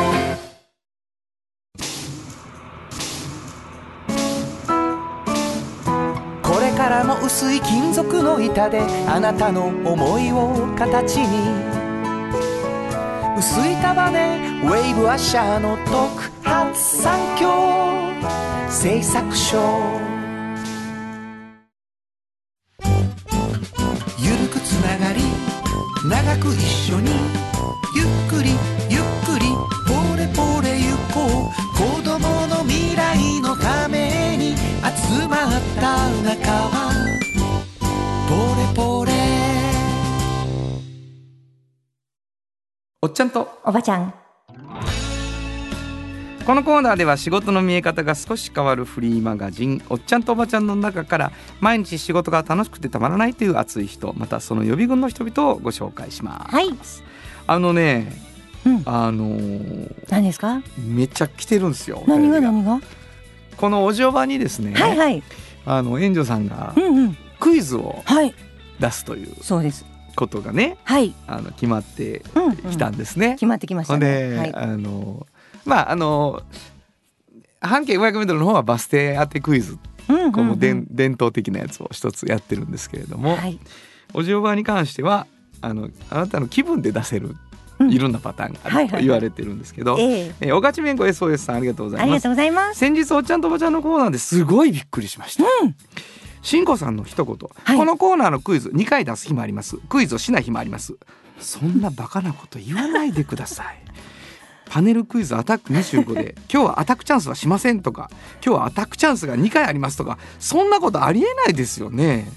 からも薄い金属の板であなたの思いを形に薄い束ねウェーブアッシャーの特発産業製作所。ゆるくつながり長く一緒にゆっくり集まった仲間ポレポレおっちゃんと。おばちゃん。このコーナーでは仕事の見え方が少し変わるフリーマガジン「おっちゃんとおばちゃん」の中から毎日仕事が楽しくてたまらないという熱い人またその予備軍の人々をご紹介します。はい。あのねうん。あのー何ですか？めっちゃ来てるんですよ。何が。何が？このおじおばにですね、はいはい。あの援助さんがうんうん。クイズをはい。出すというそうです。ことがねはい。あの決まってうんうんきたんですね。決まってきましたね。で、はい。あのまああの半径 500m の方はバス停当てクイズ。うんうんうん。この伝,、伝統的なやつを一つやってるんですけれども、はい。おじおばに関してはあのあなたの気分で出せるうんいろんなパターンがあると言われてるんですけど、ええ。えーおがちめんこ SOS さんありがとうございます。ありがとうございます。先日おっちゃんとおばちゃんのコーナーですごいびっくりしました、うん。しんこさんの一言、はい。このコーナーのクイズ2回出す日もあります。クイズをしない日もあります。そんなバカなこと言わないでください。(laughs) パネルクイズアタック25で (laughs) 今日はアタックチャンスはしませんとか今日はアタックチャンスが2回ありますとかそんなことありえないですよね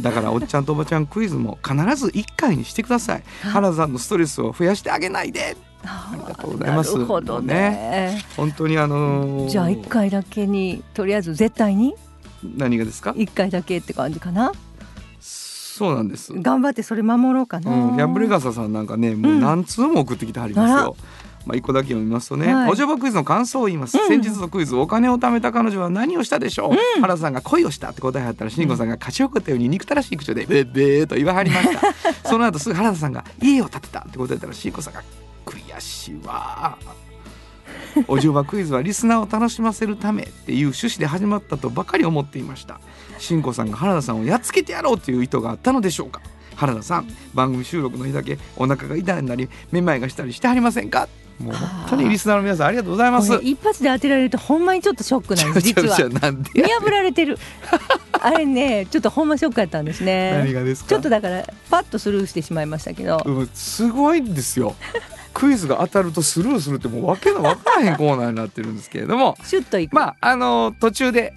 だからおっちゃんとおばちゃんクイズも必ず1回にしてください。原田さんのストレスを増やしてあげないで。ありがとうございます。なるほどね。本当にあのーじゃあ一回だけにとりあえず絶対に？何がですか？一回だけって感じかな？そうなんです。頑張ってそれ守ろうかな、うん、ギャンブルガサさんなんかねもう何通も送ってきてはりますよ、まあ一個だけ読みますとね、はい。お嬢場クイズの感想を言います、先日のクイズお金を貯めた彼女は何をしたでしょう、原田さんが恋をしたって答えはったら慎吾さんが勝ち誇ったように憎たらしい口調でベッベーと言わはりました。(laughs) その後すぐ原田さんが家を建てたって答えたら慎吾さんが悔しいわ。お嬢場クイズはリスナーを楽しませるためっていう趣旨で始まったとばかり思っていました。慎吾さんが原田さんをやっつけてやろうという意図があったのでしょうか？原田さん番組収録の日だけお腹が痛いなりめまいがしたりしてはりませんか？もう本当にリスナーの皆さんありがとうございます。一発で当てられるとほんまにちょっとショックなんです実は。見や破られてる。(laughs) あれねちょっとほんまショックやったんですね。何がですか？ちょっとだからパッとスルーしてしまいましたけど。うんすごいんですよ。クイズが当たるとスルーするってもうわけのわからへんコーナーになってるんですけれども。シュッといく、まああの途中で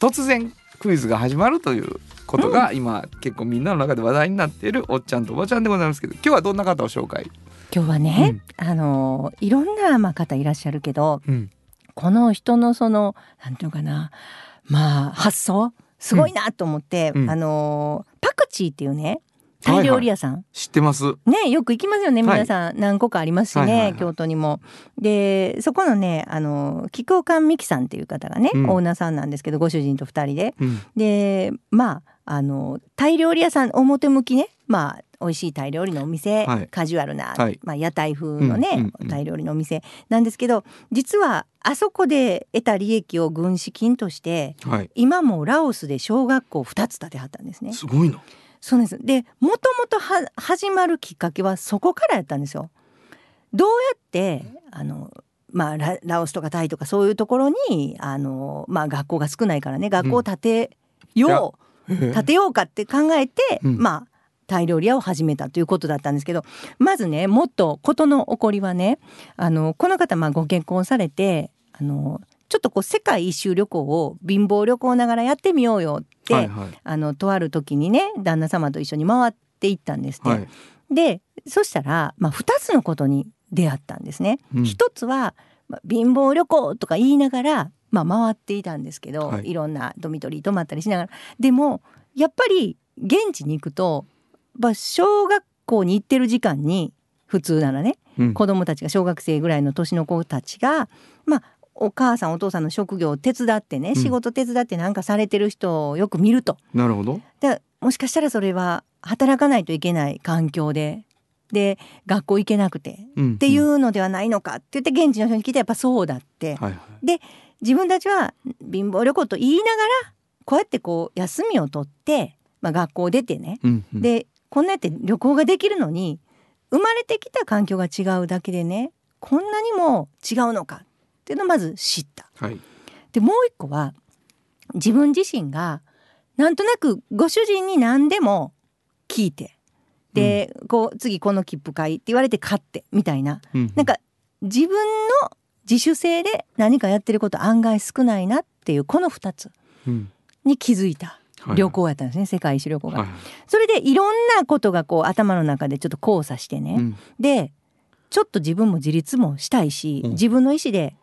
突然クイズが始まるということが今結構みんなの中で話題になっているおっちゃんとおばちゃんでございますけど今日はどんな方を紹介、今日はね、あのいろんなまあ方いらっしゃるけどうん。この人のそのなんていうのかなまあ発想すごいなと思って、うん。あのパクチーっていうねタイ料理屋さん、知ってます。ねよく行きますよねはい。皆さん、何個かありますしね、はいはいはい。京都にも。でそこのねあの菊岡美樹さんっていう方がね、うん。オーナーさんなんですけどご主人と二人で。うん。でまああのタイ料理屋さん表向きね。まあ美味しいタイ料理のお店、はい。カジュアルな、はい。まあ、屋台風のね、うんうんうん。タイ料理のお店。なんですけど実はあそこで得た利益を軍資金としてはい。今もラオスで小学校2つ建てはったんですね。すごいな。そうです。でもともとは始まるきっかけはそこからやったんですよ。どうやってあのまあ、ララオスとかタイとかそういうところにあの、まあ、学校が少ないからね学校を建てよう、建てようかって考えて、うん。まあタイ料理屋を始めたということだったんですけどまずねもっと事の起こりはねあのこの方まあご結婚されてあのちょっとこう世界一周旅行を貧乏旅行ながらやってみようよって、はいはい。あのとある時にね旦那様と一緒に回っていったんですって。はい。でそしたら、まあ、2つのことに出会ったんですね。うん。一つは、まあ、貧乏旅行とか言いながら、まあ、回っていたんですけど、はい。い、ろんなドミトリー泊まったりしながら。でもやっぱり現地に行くと、まあ、小学校に行ってる時間に普通ならねうん。子供たちが小学生ぐらいの年の子たちが、まあ、お母さんお父さんの職業を手伝ってね、ん。仕事手伝ってなんかされてる人をよく見ると。なるほど。でもしかしたらそれは働かないといけない環境でで学校行けなくてうん。っていうのではないのかって言って現地の人に聞いてやっぱそうだって、はいはい自分たちは貧乏旅行と言いながらこうやってこう休みを取って、まあ、学校出てね。うんうん。でこんなやって旅行ができるのに生まれてきた環境が違うだけでねこんなにも違うのかっていうのをまず知った。はい。でもう一個は自分自身がなんとなくご主人に何でも聞いてで、こう次この切符買いって言われて買ってみたいな。うん。なんか自分の自主性で何かやってること案外少ないなっていうこの2つうん。に気づいたはい。旅行やったんですね、世界一周旅行が。はいそれでいろんなことがこう頭の中でちょっと交差してね、うん。ででちょっと自分も自立もしたいし、うん。自分の意思で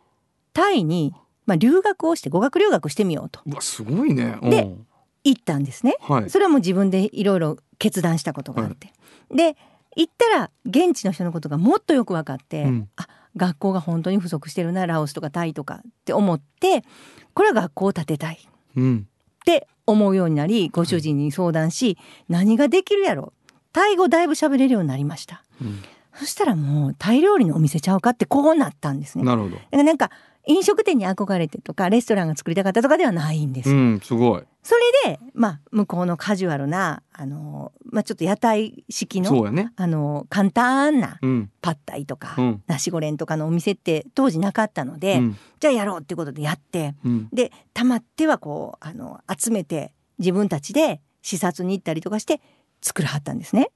タイに、まあ、留学をして語学留学してみようと。うわすごいね。でうん。行ったんですね。はい。それはもう自分でいろいろ決断したことがあって、で行ったら現地の人のことがもっとよく分かって、うん。あ学校が本当に不足してるなラオスとかタイとかって思ってこれは学校を建てたい。っうん。て思うようになりご主人に相談し何ができるやろ。タイ語だいぶ喋れるようになりました。うん。そしたらもうタイ料理のお店ちゃうかってこうなったんですね。なるほど。らなんか飲食店に憧れてとかレストランが作りたかったとかではないんです。うんすごい。それで、まあ、向こうのカジュアルなあの、まあ、ちょっと屋台式のそうやね。あの簡単なうん。パッタイとか、うん。ナシゴレンとかのお店って当時なかったので、うん。じゃあやろうっていうことでやってうん。でたまってはこうあの集めて自分たちで視察に行ったりとかして作らはったんですね。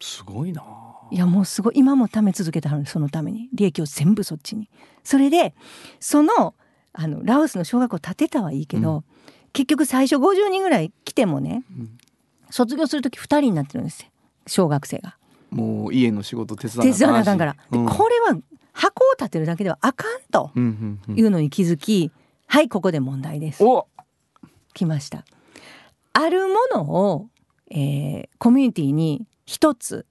すごいないやもうすごい今も貯め続けてはるんですそのために利益を全部そっちに。それでそのあのラオスの小学校建てたはいいけど、う結局最初50人ぐらい来てもねうん卒業する時2人になってるんですよ小学生が。もう家の仕事手伝手伝わなあかんから。でうんこれは箱を建てるだけではあかんというのに気づき、はいここで問題です。お来ました。あるものを、えーコミュニティに一つ、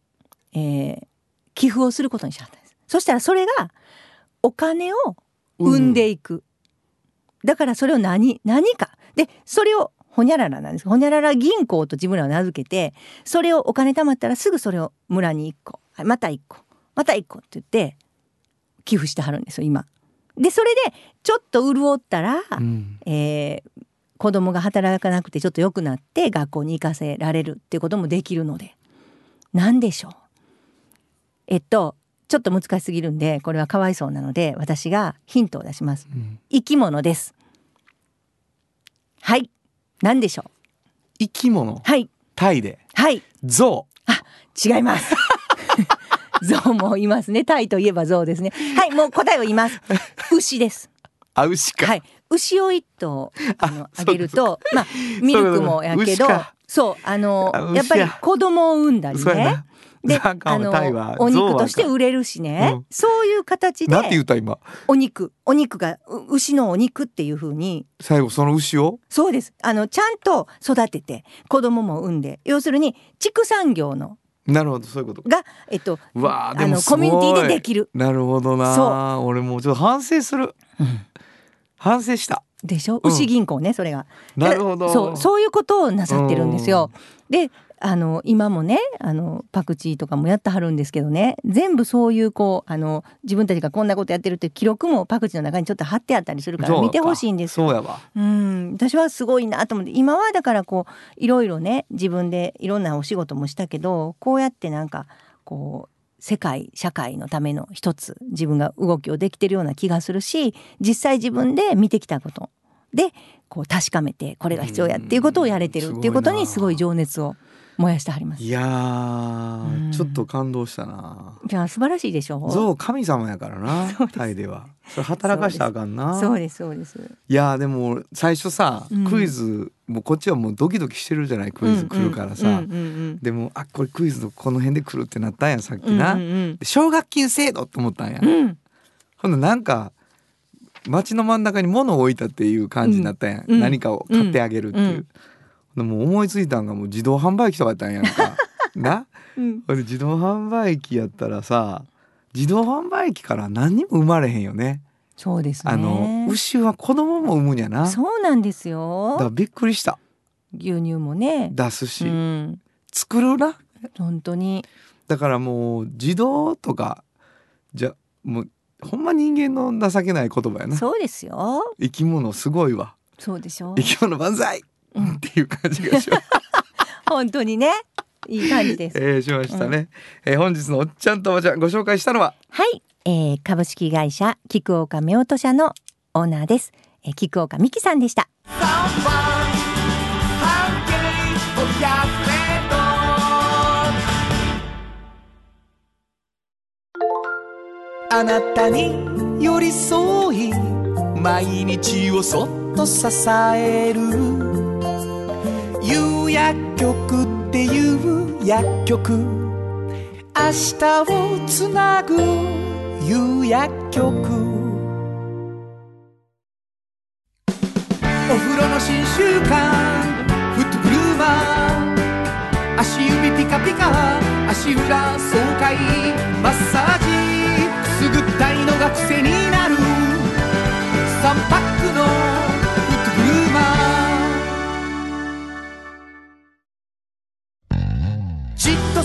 えー寄付をすることにしはったんです。そしたらそれがお金を生んでいく、だからそれを何何か。でそれをほにゃららなんです。ほにゃらら銀行と自分らは名付けてそれをお金貯まったらすぐそれを村に1個、はい、また1個また1個って言って寄付してはるんですよ今。でそれでちょっと潤ったら、うん。えー子供が働かなくてちょっと良くなって学校に行かせられるっていうこともできるので何でしょうえっとちょっと難しすぎるんでこれはかわいそうなので私がヒントを出します。うん。生き物です。はい。何でしょう？生き物？はい。タイで？はい。ゾ違います。(laughs) 象もいますね。タイといえば象ですね。はいもう答えを言います。牛です。ウあ牛か、はい、牛を一頭あのああげるとまあミルクもやけどそうあのや。っぱりや子供を産んだりねであのお肉として売れるしね、うん。そういう形でなんて言った今？お肉。お肉がう牛のお肉っていう風に。最後その牛を？そうです。あのちゃんと育てて子供も産んで。要するに畜産業のなるほどそういうこと。かがえっとうわあのコミュニティでできる。なるほどな。そ俺もうちょっと反省する、反省した。でしょ？うん。牛銀行ね、それが。なるほど。そうそういうことをなさってるんですよ。であの今もねあのパクチーとかもやってはるんですけどね。全部そういうこうあの自分たちがこんなことやってるっていう記録もパクチーの中にちょっと貼ってあったりするから見てほしいんですよ。そうやわ。うん。私はすごいなと思って今はだからこういろいろね自分でいろんなお仕事もしたけどこうやってなんかこう世界社会のための一つ自分が動きをできてるような気がするし実際自分で見てきたことでこう確かめてこれが必要やっていうことをやれてるっていうことにすごい情熱を燃やしてはります。いいやー、うん。ちょっと感動したな。や素晴らしいでしょ。う。ゾウ神様やからな (laughs) タイでは。それ働かしたらあかんな。そうですそうです。いやーでも最初さ、うん。クイズもうこっちはもうドキドキしてるじゃないクイズ来るからさ、うんうんうんでもあこれクイズのこの辺で来るってなったんやさっきうんな、うんうん。で奨学金制度と思ったんや、うん。うんほんでなんか街の真ん中に物を置いたっていう感じになったや。ん、うん。何かを買ってあげるっていう、うんでもう思いついたんがもう自動販売機とかやったんやんか。(laughs) な？うん。自動販売機やったらさ自動販売機から何にも生まれへんよね。そうですね。あの牛は子供も産むんやな。そうなんですよ。らびっくりした。牛乳もね。出すし、うん、作るな。本当に。だからもう自動とかじゃもうほんま人間の情けない言葉やな。そうですよ。生き物すごいわ。そうでしょ。生き物万歳！うんっていう感じがします、(laughs) 本当にね。いい感じです。えー、しましたね、えー本日のおっちゃんとおばちゃんご紹介したのは？はい、えー、株式会社菊岡夫婦社のオーナーです。えー、菊岡美希さんでした。あなたに寄り添い毎日をそっと支える薬局っていう薬局。明日をつなぐ夕薬局。お風呂の新習慣フットグルーマー足指ピカピカ足裏爽快。マッサージ。くすぐったいのが癖になる。3パックの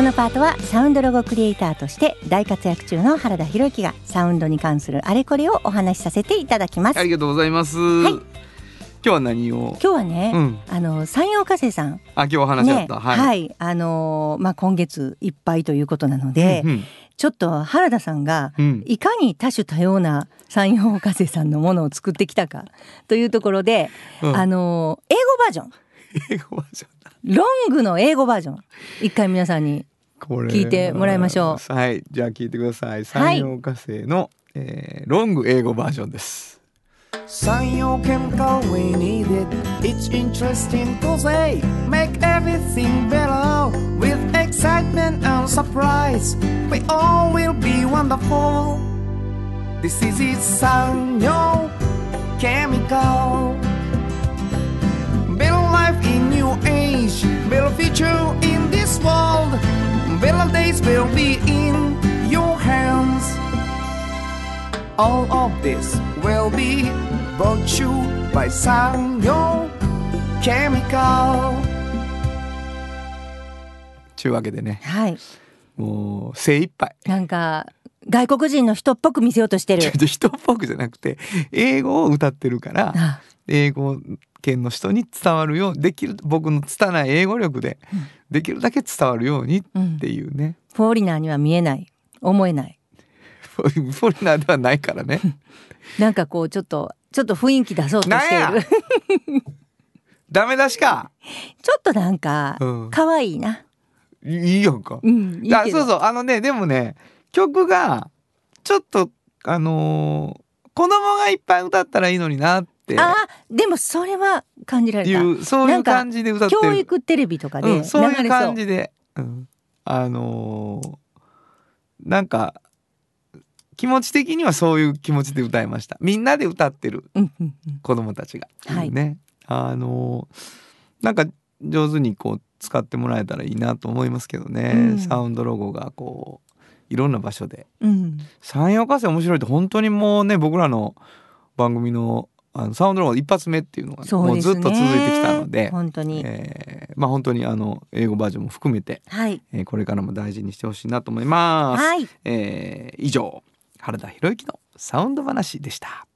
このパートはサウンドロゴクリエイターとして大活躍中の原田博之がサウンドに関するあれこれをお話しさせていただきます。ありがとうございます、い。今日は何を？今日はね、うん。あの山陽火星さん。あ今日お話あった、はい、あのーまあ今月いっぱいということなので、うん。ちょっと原田さんがうん。いかに多種多様な山陽火星さんのものを作ってきたかというところで、うん。あのー英語バージョン。英語バージョンだ。ロングの英語バージョン。一回皆さんにこれ聞いてもらいましょうはいじゃあ聞いてください山陽火星の、えーロング英語バージョンです Sign your chemical we need it. It's interesting cause they make everything better. With excitement and surprise, we all will be wonderful. This is it, Sanyo Chemical. Better life in new age, better future in this world. Better days will be in your hands. All of this will be brought you by Sanyo Chemical. ちゅうわけでね。はい。もう精一杯。なんか外国人の人っぽく見せようとしてる。ちょっと人っぽくじゃなくて英語を歌ってるからあ。英語圏の人に伝わるようできる僕の拙い英語力でできるだけ伝わるようにっていうね、フォーリナーには見えない。思えない。(laughs) フォフォリナーではないからね。(laughs) なんかこうちょっとちょっと雰囲気出そうとしている。(laughs) ダメ出しか！ちょっとなんかうん。可愛いな、いいいやんか。うん、いいそうそうあのねでもね曲がちょっとあのー子供がいっぱい歌ったらいいのになって。あでもそれは感じられいたうそういう感じで歌ってる。教育テレビとかで流うん、れそう,、いう感じで、うん、あのーなんか気持ち的にはそういう気持ちで歌いました。みんなで歌ってる。子供たちが、はいね。あのーなんか上手にこう使ってもらえたらいいなと思いますけどね、うん。サウンドロゴがこういろんな場所で。うん。山陽火星面白いって本当にもうね僕らの番組のあのサウンドロゴ一発目っていうのがもうそうですねずっと続いてきたので、本当に、えーまあ本当にあの英語バージョンも含めて、はいえーこれからも大事にしてほしいなと思います。はいえー以上原田博之のサウンド話でした。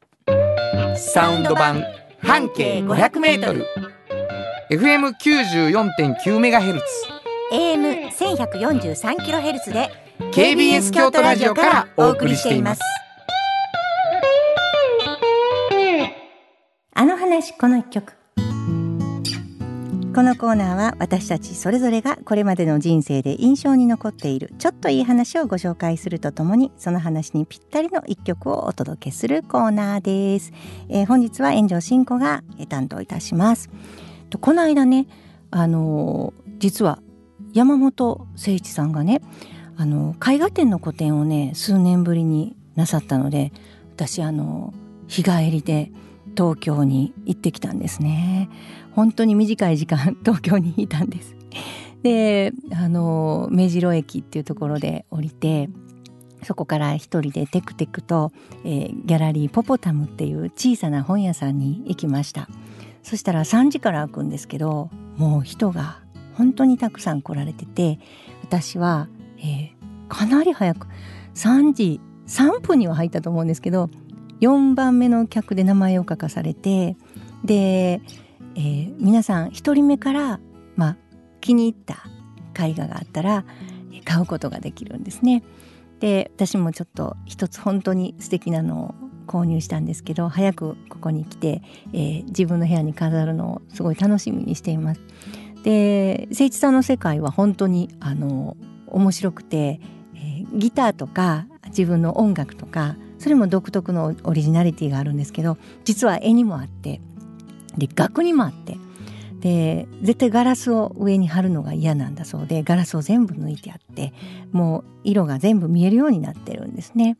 サウンド版半径500メートル FM 94.9メガヘルツ AM 1143キロヘルツで KBS 京都ラジオからお送りしています。あの話この一曲。このコーナーは私たちそれぞれがこれまでの人生で印象に残っているちょっといい話をご紹介するとともにその話にぴったりの一曲をお届けするコーナーです、えー本日は炎上真子がえ担当いたします。とこの間ねあのー実は山本誠一さんがねあの絵画展の個展をね数年ぶりになさったので私あの日帰りで東京に行ってきたんですね。本当に短い時間 (laughs) 東京にいたんです。であの目白駅っていうところで降りてそこから一人でテクテクと、えーギャラリーポポタムっていう小さな本屋さんに行きました。そしたら3時から開くんですけどもう人が本当にたくさん来られてて私は、えーかなり早く3時3分には入ったと思うんですけど4番目の客で名前を書かされてで、えー皆さん1人目から、まあ、気に入った絵画があったら買うことができるんですね。で私もちょっと一つ本当に素敵なのを購入したんですけど早くここに来て、えー自分の部屋に飾るのをすごい楽しみにしています。で誠一さんの世界は本当にあの面白くて、えーギターとか自分の音楽とかそれも独特のオリジナリティがあるんですけど実は絵にもあってで額にもあってで絶対ガラスを上に貼るのが嫌なんだそうでガラスを全部抜いてあってもう色が全部見えるようになってるんですね。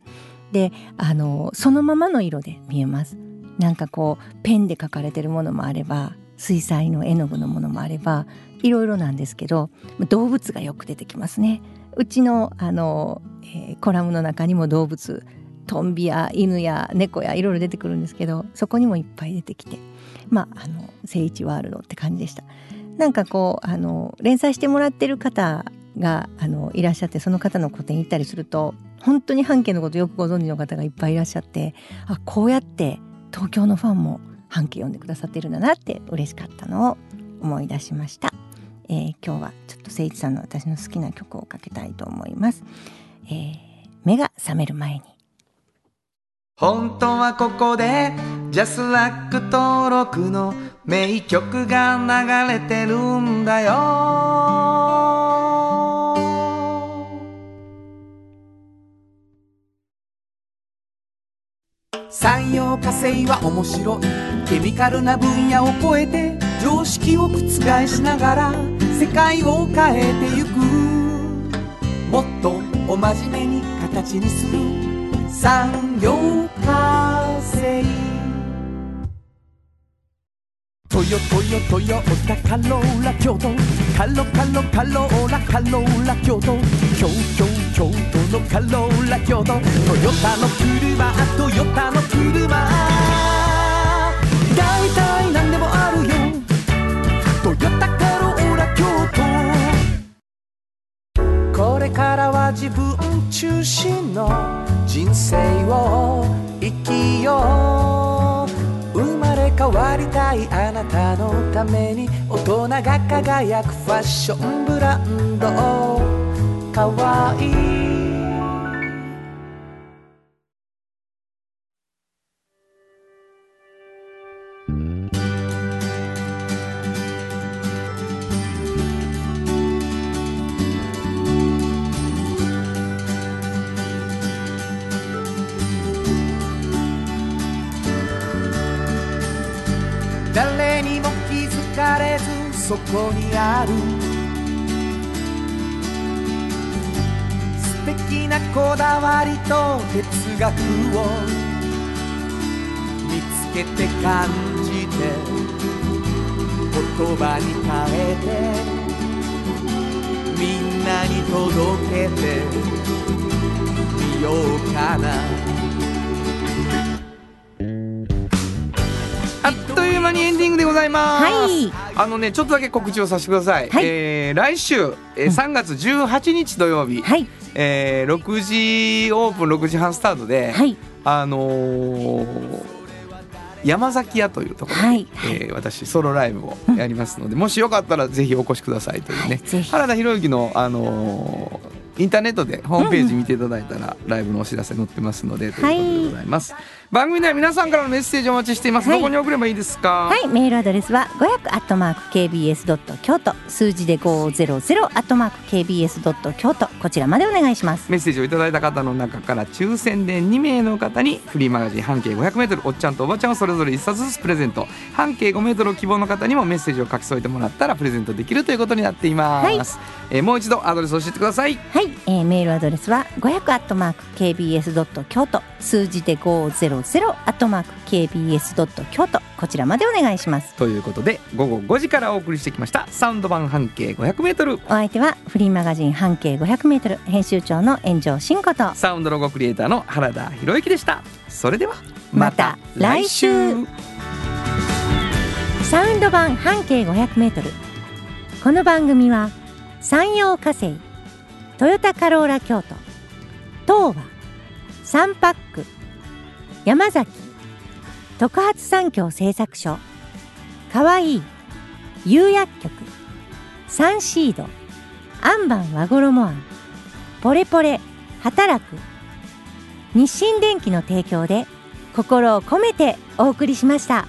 であのそのままの色で見えます。なんかこうペンで描かれてるものもあれば水彩の絵の具のものもあればいろいろなんですけど動物がよく出てきますね。うちのあの、えーコラムの中にも動物トンビや犬や猫やいろいろ出てくるんですけどそこにもいっぱい出てきてまああの聖一ワールドって感じでした。なんかこうあの連載してもらってる方があのいらっしゃってその方の個展行ったりすると本当に半径のことよくご存知の方がいっぱいいらっしゃってあこうやって東京のファンも半径読んでくださってるんだなって嬉しかったのを思い出しました。えー今日はちょっと誠一さんの私の好きな曲をかけたいと思います。えー目が覚める前に本当はここでジャスラック登録の名曲が流れてるんだよ。山陽業化成は面白い。ケミカルな分野を超えて常識を覆しながら世界を変えてゆく。もっとお真面目に形にする。産業化成トヨトヨトヨタカローラ京都。カロカロカローラカローラ京都。京京京都のカローラ京都。トヨタの車トヨタの車。大体生きよう。生まれ変わりたいあなたのために大人が輝くファッションブランド。かわいい。こにある。素敵なこだわりと哲学を見つけて感じて言葉に変えてみんなに届けてみようかな。あっと間にエンディングでございます。はい。あのね、ちょっとだけ告知をさせてください。はい。えー来週、えー、3月18日土曜日、はい。えー6時オープン6時半スタートで、はい。あのー山崎屋というところで、はい。えー私ソロライブをやりますので、もしよかったらぜひお越しくださいというね、ぜひ。原田博之の、あのーインターネットでホームページ見ていただいたら、ライブのお知らせ載ってますのでということでございます、番組では皆さんからのメッセージをお待ちしています、はい。どこに送ればいいですか？はい、メールアドレスは500アットマーク KBS ドット京都。数字で500アットマーク KBS ドット京都。こちらまでお願いします。メッセージをいただいた方の中から抽選で2名の方にフリーマガジン半径 500m おっちゃんとおばちゃんをそれぞれ1冊ずつプレゼント。半径 5m を希望の方にもメッセージを書き添えてもらったらプレゼントできるということになっています、えーもう一度アドレスを教えてください。はい、えーメールアドレスは500アットマーク KBS ドット京都数字で500アットマーク KBS ドット京都こちらまでお願いします。ということで午後5時からお送りしてきましたサウンド版半径 500m お相手はフリーマガジン半径500メートル編集長の炎上真子と。サウンドロゴクリエイターの原田博之でした。それではまた来週。サウンド版半径500メートル。この番組は山陽火星トヨタカローラ京都。東和サンパック。山崎。特発産業製作所。かわい。い釉薬局。サンシード。アンバン和衣あんポレポレ。働く。日清電機の提供で心を込めてお送りしました。